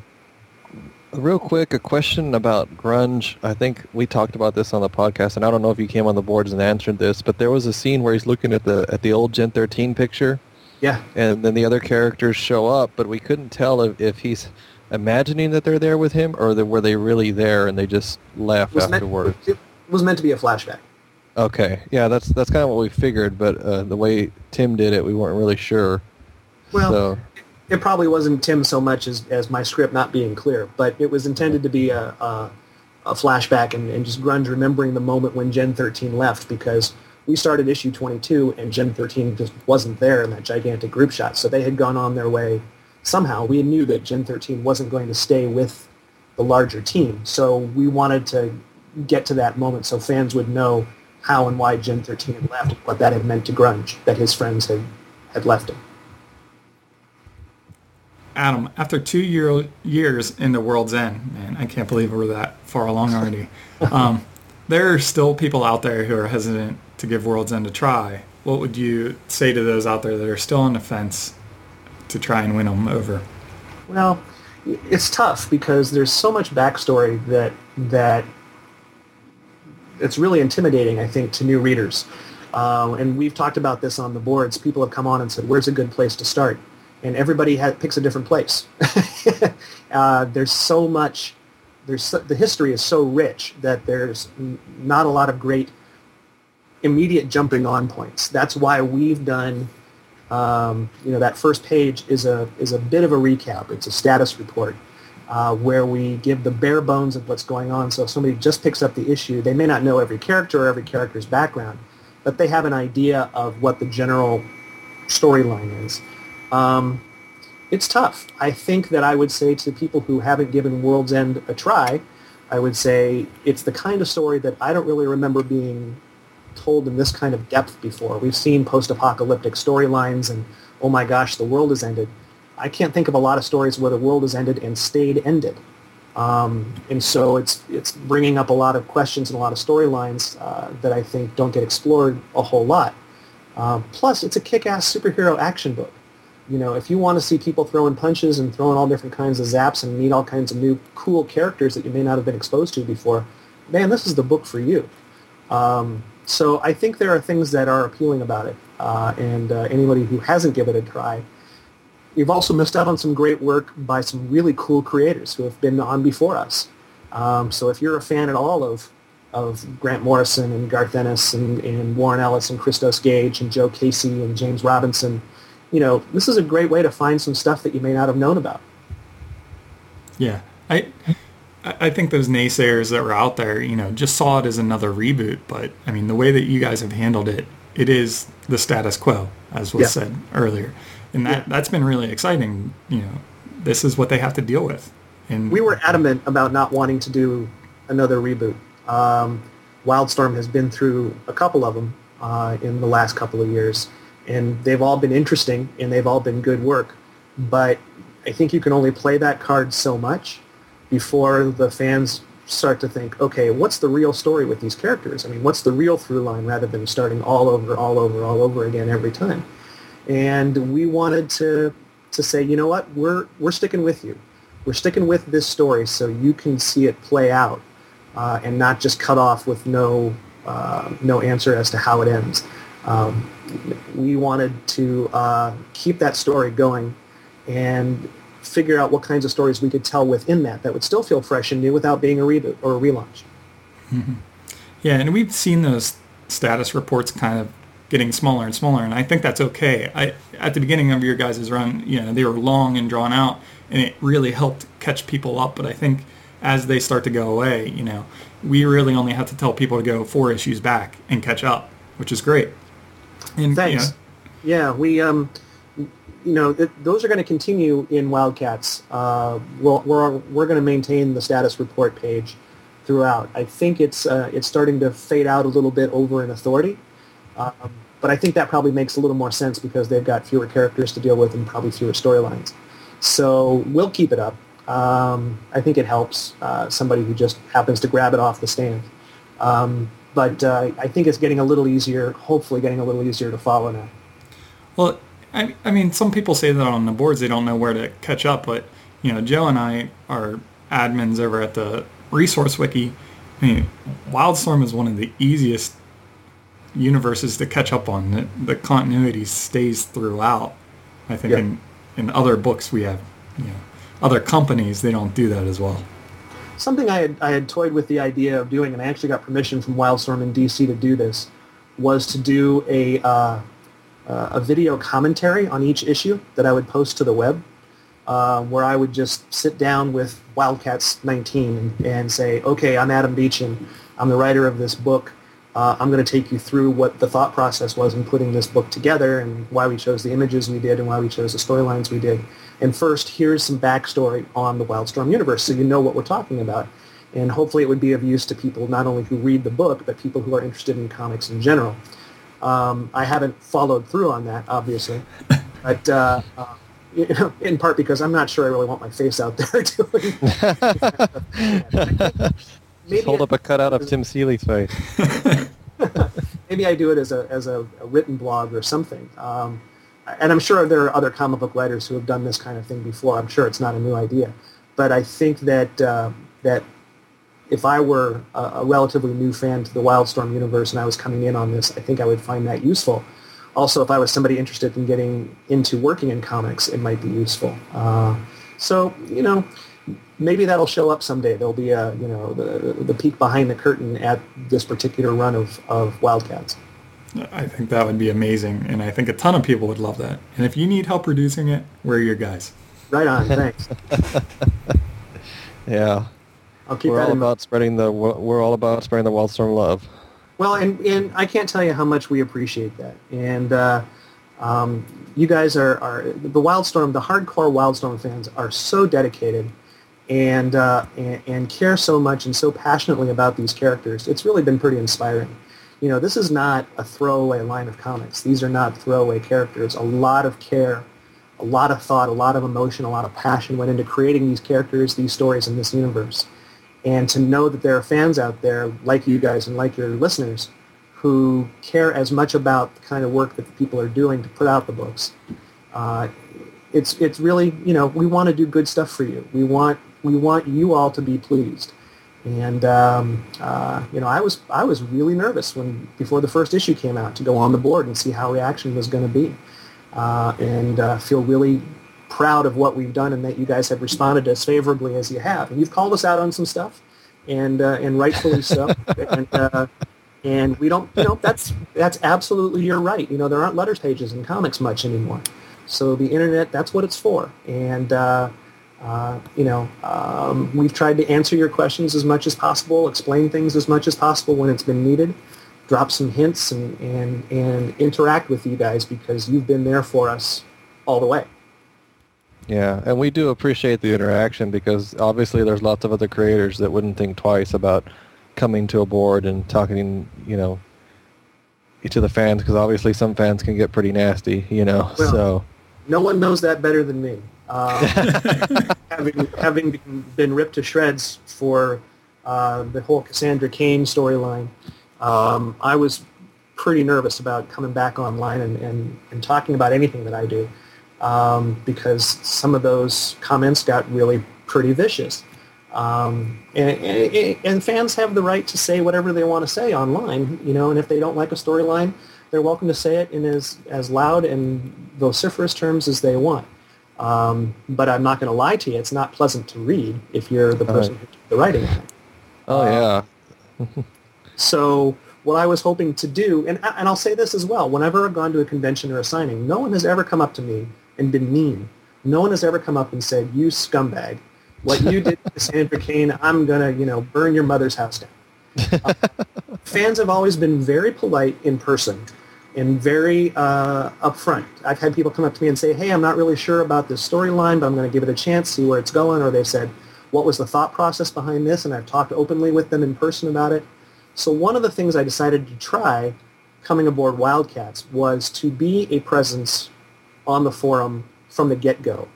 real quick, a question about grunge. I think we talked about this on the podcast, and I don't know if you came on the boards and answered this, but there was a scene where he's looking at the at the old Gen 13 picture. Yeah. And then the other characters show up, but we couldn't tell if, if he's imagining that they're there with him, or that were they really there and they just left afterwards? Meant, it was meant to be a flashback. Okay, yeah, that's that's kind of what we figured, but uh, the way Tim did it, we weren't really sure. Well, so it probably wasn't Tim so much as, as my script not being clear, but it was intended to be a, a, a flashback and, and just grunge remembering the moment when Gen 13 left because we started issue 22 and Gen 13 just wasn't there in that gigantic group shot. So they had gone on their way somehow. We knew that Gen 13 wasn't going to stay with the larger team. So we wanted to get to that moment so fans would know how and why Gen 13 had left, what that had meant to grunge, that his friends had, had left him. Adam, after two year, years in the world's end, man, I can't believe we're that far along already. <laughs> Um, there are still people out there who are hesitant to give World's End a try. What would you say to those out there that are still on the fence to try and win them over? Well, it's tough because there's so much backstory that that it's really intimidating, I think, to new readers. Uh, and we've talked about this on the boards. People have come on and said, "Where's a good place to start?" And everybody picks a different place. <laughs> uh, there's so much, there's so, the history is so rich that there's n- not a lot of great immediate jumping on points. That's why we've done, um, you know, that first page is a is a bit of a recap. It's a status report uh, where we give the bare bones of what's going on. So if somebody just picks up the issue, they may not know every character or every character's background, but they have an idea of what the general storyline is. Um, it's tough. I think that I would say to people who haven't given World's End a try, I would say it's the kind of story that I don't really remember being told in this kind of depth before. We've seen post-apocalyptic storylines and, oh my gosh, the world has ended. I can't think of a lot of stories where the world has ended and stayed ended. Um, and so it's it's bringing up a lot of questions and a lot of storylines uh, that I think don't get explored a whole lot. Uh, plus, it's a kick-ass superhero action book. You know, if you want to see people throwing punches and throwing all different kinds of zaps and meet all kinds of new cool characters that you may not have been exposed to before, man, this is the book for you. Um, so I think there are things that are appealing about it, uh, and uh, anybody who hasn't given it a try, you've also missed out on some great work by some really cool creators who have been on before us. Um, so if you're a fan at all of of Grant Morrison and Garth Ennis and, and Warren Ellis and Christos Gage and Joe Casey and James Robinson, you know, this is a great way to find some stuff that you may not have known about. Yeah, I I think those naysayers that were out there, you know, just saw it as another reboot. But I mean, the way that you guys have handled it, it is the status quo, as was yeah. said earlier, and that yeah. that's been really exciting. You know, this is what they have to deal with. And we were adamant about not wanting to do another reboot. Um, Wildstorm has been through a couple of them uh, in the last couple of years, and they've all been interesting and they've all been good work. But I think you can only play that card so much before the fans start to think, okay, what's the real story with these characters? I mean, what's the real through line rather than starting all over, all over, all over again every time? And we wanted to to say, you know what, we're we're sticking with you. We're sticking with this story so you can see it play out uh, and not just cut off with no uh, no answer as to how it ends. Um, we wanted to uh, keep that story going and figure out what kinds of stories we could tell within that that would still feel fresh and new without being a reboot or a relaunch. Mm-hmm. Yeah, and we've seen those status reports kind of getting smaller and smaller, and I think that's okay. I at the beginning of your guys' run, you know, they were long and drawn out, and it really helped catch people up. But I think as they start to go away, you know, we really only have to tell people to go four issues back and catch up, which is great. And, Thanks. Yeah, we um, you know, those are going to continue in Wildcats. Uh, we'll, we're we're going to maintain the status report page throughout. I think it's uh, it's starting to fade out a little bit over in Authority, um, but I think that probably makes a little more sense because they've got fewer characters to deal with and probably fewer storylines. So we'll keep it up. Um, I think it helps uh, somebody who just happens to grab it off the stand. Um, but uh, I think it's getting a little easier, hopefully getting a little easier to follow now. Well, I, I mean, some people say that on the boards they don't know where to catch up, but you know, Joe and I are admins over at the resource wiki. I mean, Wildstorm is one of the easiest universes to catch up on. The, the continuity stays throughout. I think yeah. in in other books we have, you know, other companies they don't do that as well. Something I had I had toyed with the idea of doing, and I actually got permission from Wildstorm in DC to do this, was to do a uh, uh, a video commentary on each issue that I would post to the web, uh, where I would just sit down with Wildcats 19 and, and say, okay, I'm Adam Beechen. I'm the writer of this book. Uh, I'm going to take you through what the thought process was in putting this book together and why we chose the images we did and why we chose the storylines we did. And first, here's some backstory on the Wildstorm universe so you know what we're talking about. And hopefully it would be of use to people not only who read the book, but people who are interested in comics in general. Um, I haven't followed through on that, obviously, <laughs> but uh, uh, you know, in part because I'm not sure I really want my face out there <laughs> doing. <laughs> Maybe hold up a cutout of Tim Seeley's face. <laughs> Maybe I do it as a as a, a written blog or something. Um, and I'm sure there are other comic book writers who have done this kind of thing before. I'm sure it's not a new idea, but I think that uh, that if I were a, a, relatively new fan to the Wildstorm universe and I was coming in on this, I think I would find that useful. Also, if I was somebody interested in getting into working in comics, it might be useful. Uh, so, you know, maybe that'll show up someday. There'll be a, you know, the, the peek behind the curtain at this particular run of, of Wildcats. I think that would be amazing, and I think a ton of people would love that. And if you need help producing it, we're your guys. Right on. <laughs> Thanks. <laughs> yeah. I'll keep we're all about mind. spreading the we're all about spreading the Wildstorm love. Well, and and I can't tell you how much we appreciate that. And uh, Um, you guys are, are the Wildstorm, the hardcore Wildstorm fans are so dedicated and, uh, and, and care so much and so passionately about these characters. It's really been pretty inspiring. You know, this is not a throwaway line of comics. These are not throwaway characters. A lot of care, a lot of thought, a lot of emotion, a lot of passion went into creating these characters, these stories in this universe. And to know that there are fans out there like you guys and like your listeners who care as much about the kind of work that the people are doing to put out the books. Uh, it's it's really you know we want to do good stuff for you. We want we want you all to be pleased. And um, uh, you know, I was I was really nervous when before the first issue came out to go on the board and see how reaction was going to be, uh, and uh, feel really proud of what we've done and that you guys have responded as favorably as you have. And you've called us out on some stuff, and uh, and rightfully so. <laughs> and uh, and we don't, you know, that's that's absolutely your right. You know, there aren't letters pages in comics much anymore. So the internet, that's what it's for. And uh, you know, um, we've tried to answer your questions as much as possible, explain things as much as possible when it's been needed, drop some hints and, and, and interact with you guys because you've been there for us all the way. Yeah, and we do appreciate the interaction because obviously there's lots of other creators that wouldn't think twice about coming to a board and talking, you know, to the fans because obviously some fans can get pretty nasty, you know. Well, so no one knows that better than me. Uh, <laughs> having having been ripped to shreds for uh, the whole Cassandra Cain storyline, um, I was pretty nervous about coming back online and, and, and talking about anything that I do um, because some of those comments got really pretty vicious. Um, and, and, and, fans have the right to say whatever they want to say online, you know, and if they don't like a storyline, they're welcome to say it in as, as loud and vociferous terms as they want. Um, but I'm not going to lie to you. It's not pleasant to read if you're the person right. who did the writing it. Oh, uh, yeah. <laughs> <laughs> so what I was hoping to do, and, and I'll say this as well, whenever I've gone to a convention or a signing, no one has ever come up to me and been mean. No one has ever come up and said, you scumbag. What you did to Sandra <laughs> Cain, I'm going to, you know, burn your mother's house down. Uh, fans have always been very polite in person and very uh, upfront. I've had people come up to me and say, hey, I'm not really sure about this storyline, but I'm going to give it a chance, see where it's going. Or they've said, what was the thought process behind this? And I've talked openly with them in person about it. So one of the things I decided to try coming aboard Wildcats was to be a presence on the forum from the get-go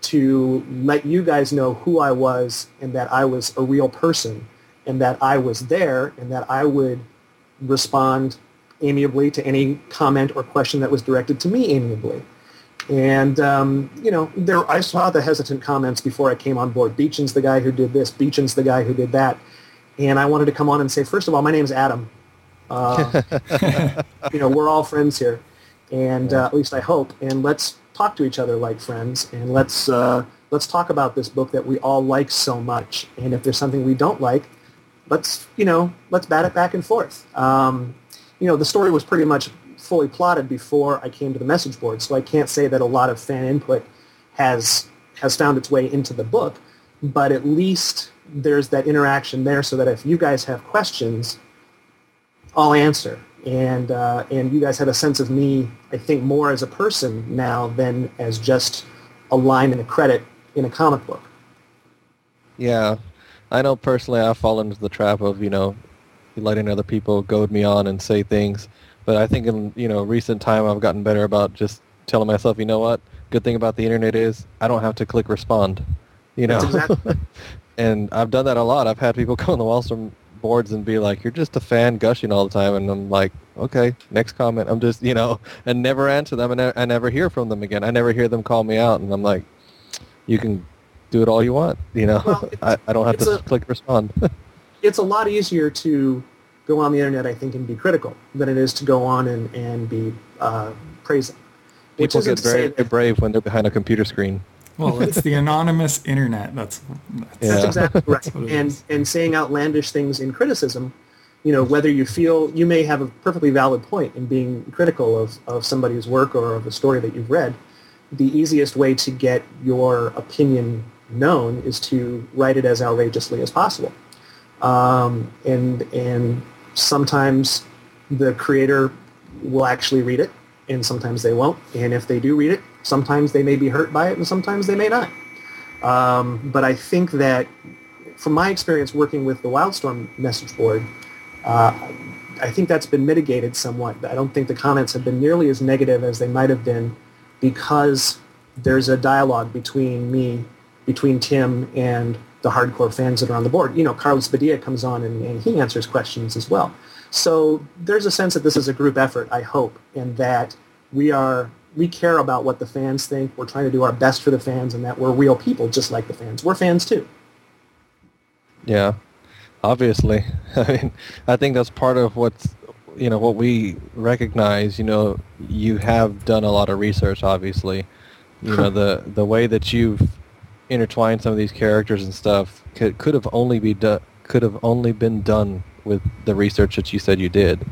to let you guys know who I was and that I was a real person and that I was there and that I would respond amiably to any comment or question that was directed to me amiably. And, um, you know, there, I saw the hesitant comments before I came on board. Beechen's the guy who did this. Beechen's the guy who did that. And I wanted to come on and say, first of all, my name's Adam. Uh, <laughs> you know, we're all friends here and uh, at least I hope. And let's talk to each other like friends, and let's uh, let's talk about this book that we all like so much. And if there's something we don't like, let's you know let's bat it back and forth. Um, you know, the story was pretty much fully plotted before I came to the message board, so I can't say that a lot of fan input has has found its way into the book, but at least there's that interaction there so that if you guys have questions, I'll answer and uh, and you guys have a sense of me, I think, more as a person now than as just a line in a credit in a comic book. Yeah, I know personally I've fallen into the trap of you know letting other people goad me on and say things, but I think in you know recent time I've gotten better about just telling myself, you know what, good thing about the internet is I don't have to click respond, you know. Exactly. <laughs> and I've done that a lot. I've had people come on the Wildstorm boards and be like, "You're just a fan gushing all the time," and I'm like, "Okay, next comment." I'm just, you know, and never answer them, and I never hear from them again. I never hear them call me out, and I'm like, "You can do it all you want," you know. Well, <laughs> I, I don't have to a, click respond. <laughs> it's a lot easier to go on the internet, I think, and be critical than it is to go on and and be uh, praising. People get very brave when they're behind a computer screen. Well, it's the anonymous internet. That's that's, yeah. that's exactly <laughs> right. That's and and saying outlandish things in criticism, you know, whether you feel you may have a perfectly valid point in being critical of, of somebody's work or of a story that you've read, the easiest way to get your opinion known is to write it as outrageously as possible. Um, and and sometimes the creator will actually read it and sometimes they won't. And if they do read it, sometimes they may be hurt by it, and sometimes they may not. Um, but I think that from my experience working with the Wildstorm message board, uh, I think that's been mitigated somewhat. I don't think the comments have been nearly as negative as they might have been because there's a dialogue between me, between Tim, and the hardcore fans that are on the board. You know, Carlos Badilla comes on and, and he answers questions as well. So there's a sense that this is a group effort, I hope, and that we are we care about what the fans think. We're trying to do our best for the fans, and that we're real people, just like the fans. We're fans too. Yeah, obviously. <laughs> I mean, I think that's part of what's you know what we recognize. You know, you have done a lot of research, obviously. You know the the way that you've intertwined some of these characters and stuff could could have only be done could have only been done with the research that you said you did.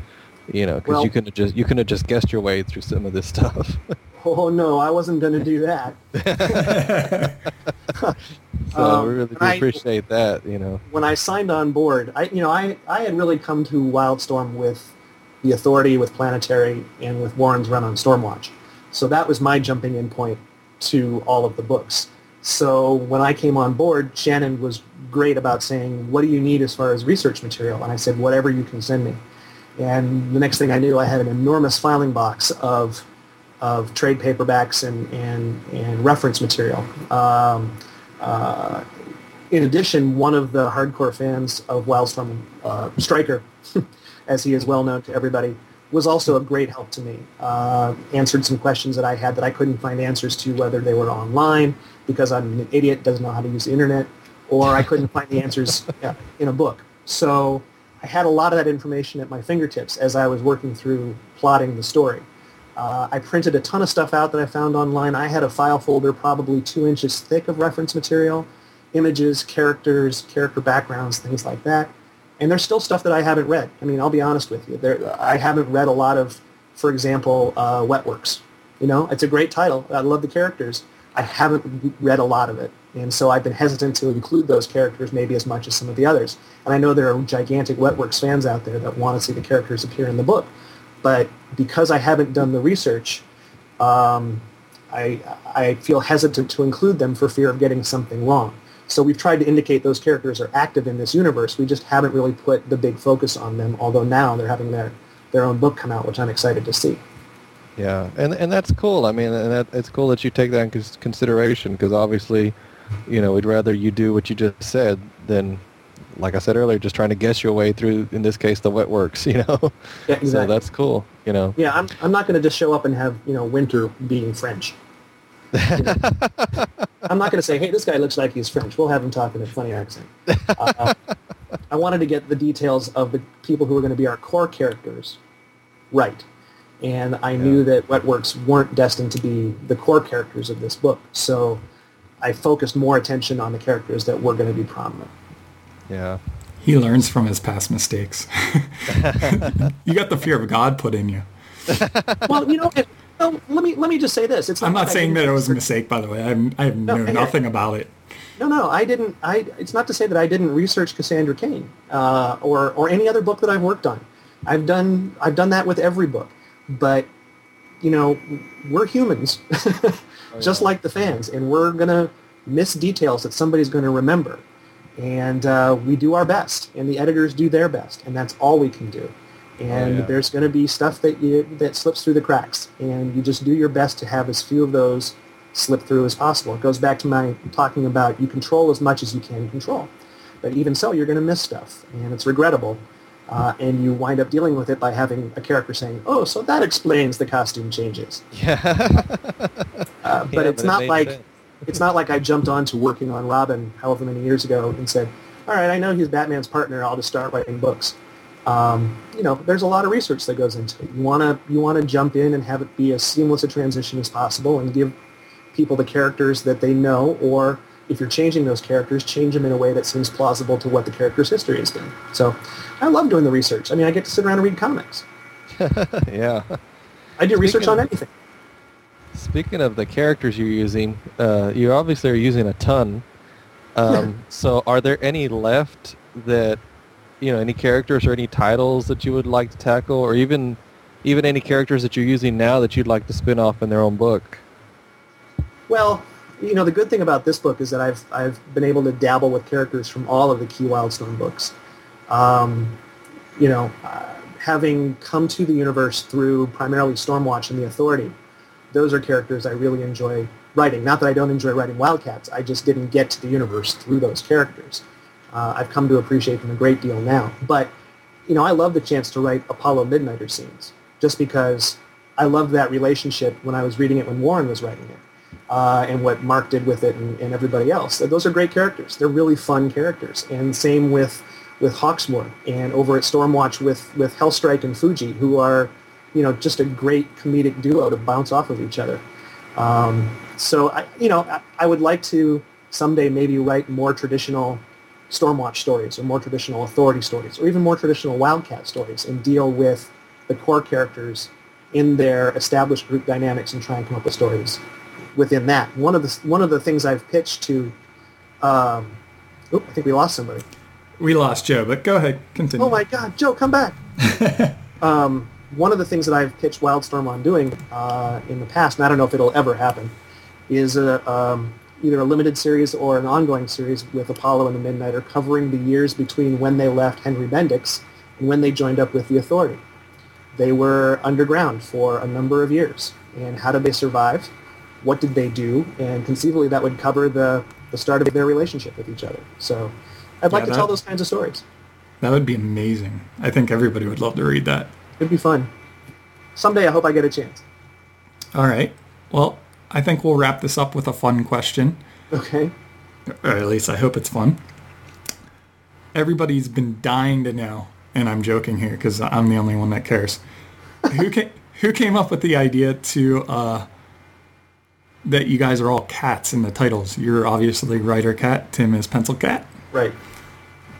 You know, because Well- you couldn't have just you couldn't have just guessed your way through some of this <laughs> stuff. Oh no, I wasn't going to do that. <laughs> <laughs> so Um, we really do I- appreciate that. You know. when I signed on board, I you know I, I had really come to Wildstorm with the Authority, with Planetary, and with Warren's run on Stormwatch. So that was my jumping in point to all of the books. So when I came on board, Shannon was great about saying, "What do you need as far as research material?" And I said, "Whatever you can send me." And the next thing I knew, I had an enormous filing box of of trade paperbacks and and, and reference material. Um, uh, in addition, one of the hardcore fans of Wildstorm, uh, Striker, <laughs> as he is well known to everybody, was also a great help to me. Uh, answered some questions that I had that I couldn't find answers to, whether they were online because I'm an idiot, doesn't know how to use the internet, or I couldn't find the answers <laughs> in a book. So I had a lot of that information at my fingertips as I was working through plotting the story. Uh, I printed a ton of stuff out that I found online. I had a file folder probably two inches thick of reference material, images, characters, character backgrounds, things like that. And there's still stuff that I haven't read. I mean, I'll be honest with you. There, I haven't read a lot of, for example, uh, Wetworks. You know, it's a great title. I love the characters. I haven't read a lot of it. And so I've been hesitant to include those characters maybe as much as some of the others. And I know there are gigantic Wetworks fans out there that want to see the characters appear in the book. But because I haven't done the research, um, I, I feel hesitant to include them for fear of getting something wrong. So we've tried to indicate those characters are active in this universe. We just haven't really put the big focus on them, although now they're having their, their own book come out, which I'm excited to see. Yeah, and and that's cool. I mean, and that, it's cool that you take that in cons- consideration because obviously, you know, we'd rather you do what you just said than, like I said earlier, just trying to guess your way through. In this case, the Wetworks. <laughs> You know, Yeah, exactly. so that's cool. You know, Yeah, I'm, I'm not going to just show up and have, you know, Winter being French. You know? <laughs> I'm not going to say, hey, this guy looks like he's French. We'll have him talk in a funny accent. Uh, I wanted to get the details of the people who are going to be our core characters right. And I knew that Wetworks weren't destined to be the core characters of this book. So I focused more attention on the characters that were going to be prominent. yeah, He learns from his past mistakes. <laughs> <laughs> you got the fear of God put in you. well, you know, it, well, let me let me just say this. It's I'm not like saying that it was a mistake, by the way. I'm, I No, know hey, nothing about it. No, no, I didn't. I. It's not to say that I didn't research Cassandra Cain uh, or or any other book that I've worked on. I've done I've done that with every book, but you know, we're humans, <laughs> just like the fans, and we're gonna miss details that somebody's gonna remember, and uh, we do our best, and the editors do their best, and that's all we can do. And yeah. there's going to be stuff that you that slips through the cracks, and you just do your best to have as few of those slip through as possible. It goes back to my talking about you control as much as you can control. But even so, you're going to miss stuff, and it's regrettable. Uh, and you wind up dealing with it by having a character saying, "Oh, so that explains the costume changes." <laughs> yeah. Uh, but Yeah, it's but not made like sense. it's not like I jumped on to working on Robin however many years ago and said, "All right, I know he's Batman's partner. I'll just start writing books." Um, you know, there's a lot of research that goes into it. You wanna you wanna jump in and have it be as seamless a transition as possible, and give people the characters that they know, or if you're changing those characters, change them in a way that seems plausible to what the character's history has been. So, I love doing the research. I mean, I get to sit around and read comics. <laughs> yeah. I do research Speaking on of- anything. Speaking of the characters you're using, uh, you obviously are using a ton. <laughs> Um, so, are there any left that, you know, any characters or any titles that you would like to tackle, or even, even any characters that you're using now that you'd like to spin off in their own book. Well, you know, the good thing about this book is that I've I've been able to dabble with characters from all of the key Wildstorm books. Um, you know, uh, having come to the universe through primarily Stormwatch and the Authority, those are characters I really enjoy writing. Not that I don't enjoy writing Wildcats, I just didn't get to the universe through those characters. Uh, I've come to appreciate them a great deal now. But, you know, I love the chance to write Apollo Midnighter scenes just because I loved that relationship when I was reading it when Warren was writing it. Uh, and what Mark did with it and, and, everybody else. Those are great characters. They're really fun characters. And same with with Hawksmoor and over at Stormwatch with with Hellstrike and Fuji, who are you know just a great comedic duo to bounce off of each other. Um, so I, you know I, I would like to someday maybe write more traditional Stormwatch stories or more traditional Authority stories or even more traditional Wildcat stories and deal with the core characters in their established group dynamics and try and come up with stories within that. One of the one of the things I've pitched to, um, oop, I think we lost somebody. We lost Joe, but go ahead, continue. Oh my God, Joe, come back. <laughs> um, one of the things that I've pitched Wildstorm on doing uh, in the past, and I don't know if it'll ever happen, is a, um, either a limited series or an ongoing series with Apollo and the Midnighter covering the years between when they left Henry Bendix and when they joined up with the Authority. They were underground for a number of years. And how did they survive? What did they do? And conceivably that would cover the, the start of their relationship with each other. So I'd like yeah, to tell those kinds of stories. That would be amazing. I think everybody would love to read that. It'd be fun. Someday I hope I get a chance. All right. Well, I think we'll wrap this up with a fun question. Okay. Or at least I hope it's fun. Everybody's been dying to know, and I'm joking here because I'm the only one that cares. who <laughs> came Who came up with the idea to uh, that you guys are all cats in the titles? You're obviously writer cat. Tim is pencil cat. Right.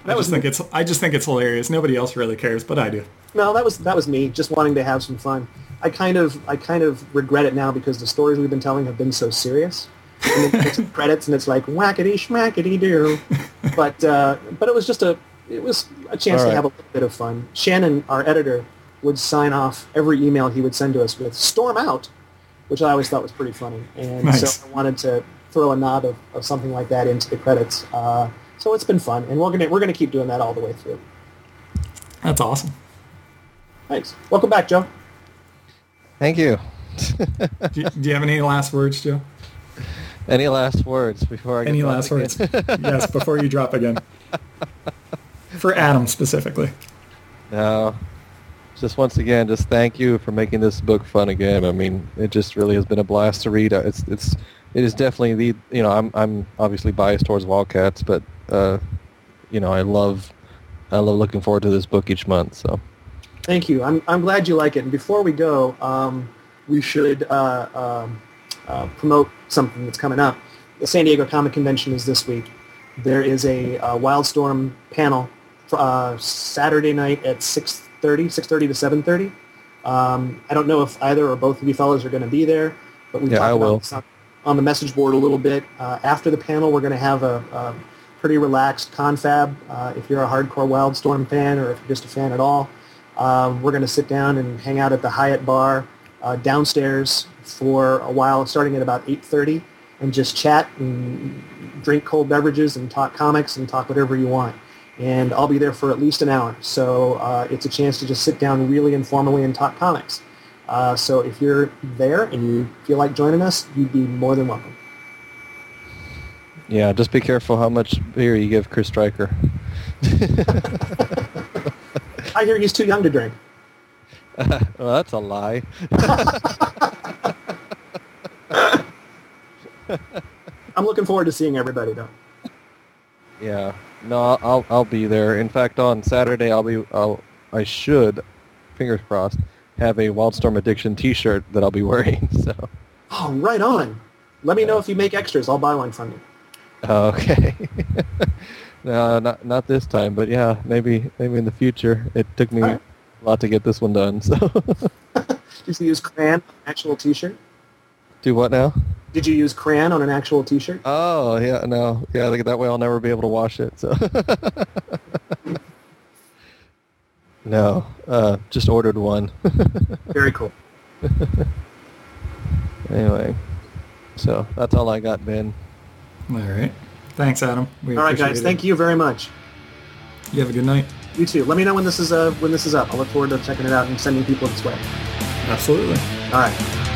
That I just think it's I just think it's hilarious. Nobody else really cares, but I do. No, that was that was me just wanting to have some fun. I kind of I kind of regret it now because the stories we've been telling have been so serious. And then credits and it's like whackety schmackety do. But uh, but it was just a it was a chance right. to have a little bit of fun. Shannon, our editor, would sign off every email he would send to us with "Storm out," which I always thought was pretty funny, and nice. so I wanted to throw a nod of, of something like that into the credits. Uh, so it's been fun, and we're gonna we're gonna keep doing that all the way through. That's awesome. Thanks. Welcome back, Joe. Thank you. do, you, do you have any last words, Joe? Any last words before I any last words? <laughs> yes, before you drop again. For Adam specifically. No, just once again, just thank you for making this book fun again. I mean, it just really has been a blast to read. It's it's it is definitely the you know I'm I'm obviously biased towards Wildcats, but uh, you know I love I love looking forward to this book each month. So. Thank you. I'm, I'm glad you like it. And before we go, um, we should uh, um, uh, promote something that's coming up. The San Diego Comic Convention is this week. There is a, uh, Wildstorm panel uh, Saturday night at 6.30, 6.30 to 7.30. Um, I don't know if either or both of you fellows are going to be there, but we yeah, talked about this on, on, the message board a little bit. Uh, after the panel, we're going to have a, a, pretty relaxed confab. Uh, if you're a hardcore Wildstorm fan or if you're just a fan at all, um, we're going to sit down and hang out at the Hyatt Bar uh, downstairs for a while, starting at about 8.30, and just chat and drink cold beverages and talk comics and talk whatever you want. And I'll be there for at least an hour. So uh, it's a chance to just sit down really informally and talk comics. Uh, so if you're there and you feel like joining us, you'd be more than welcome. Yeah, just be careful how much beer you give Chris Stryker. <laughs> I hear he's too young to drink. <laughs> well, that's a lie. I'm looking forward to seeing everybody though. Yeah. No, I'll I'll be there. In fact, on Saturday I'll be I'll I should, fingers crossed, have a Wildstorm Addiction T-shirt that I'll be wearing. <laughs> So. Oh, right on. Let me yeah. know if you make extras. I'll buy one from you. Okay. <laughs> No, not not this time, but yeah, maybe maybe in the future. It took me right. a lot to get this one done. So. <laughs> Did you use crayon on an actual T-shirt? Do what now? Did you use crayon on an actual T-shirt? Oh yeah, no, yeah. That way I'll never be able to wash it. So. <laughs> No, uh, just ordered one. <laughs> Very cool. anyway, so that's all I got, Ben. All right. Thanks, Adam. We All right, guys. Thank you very much. You have a good night. You too. Let me know when this is uh, when this is up. I look forward to checking it out and sending people this way. Absolutely. All right.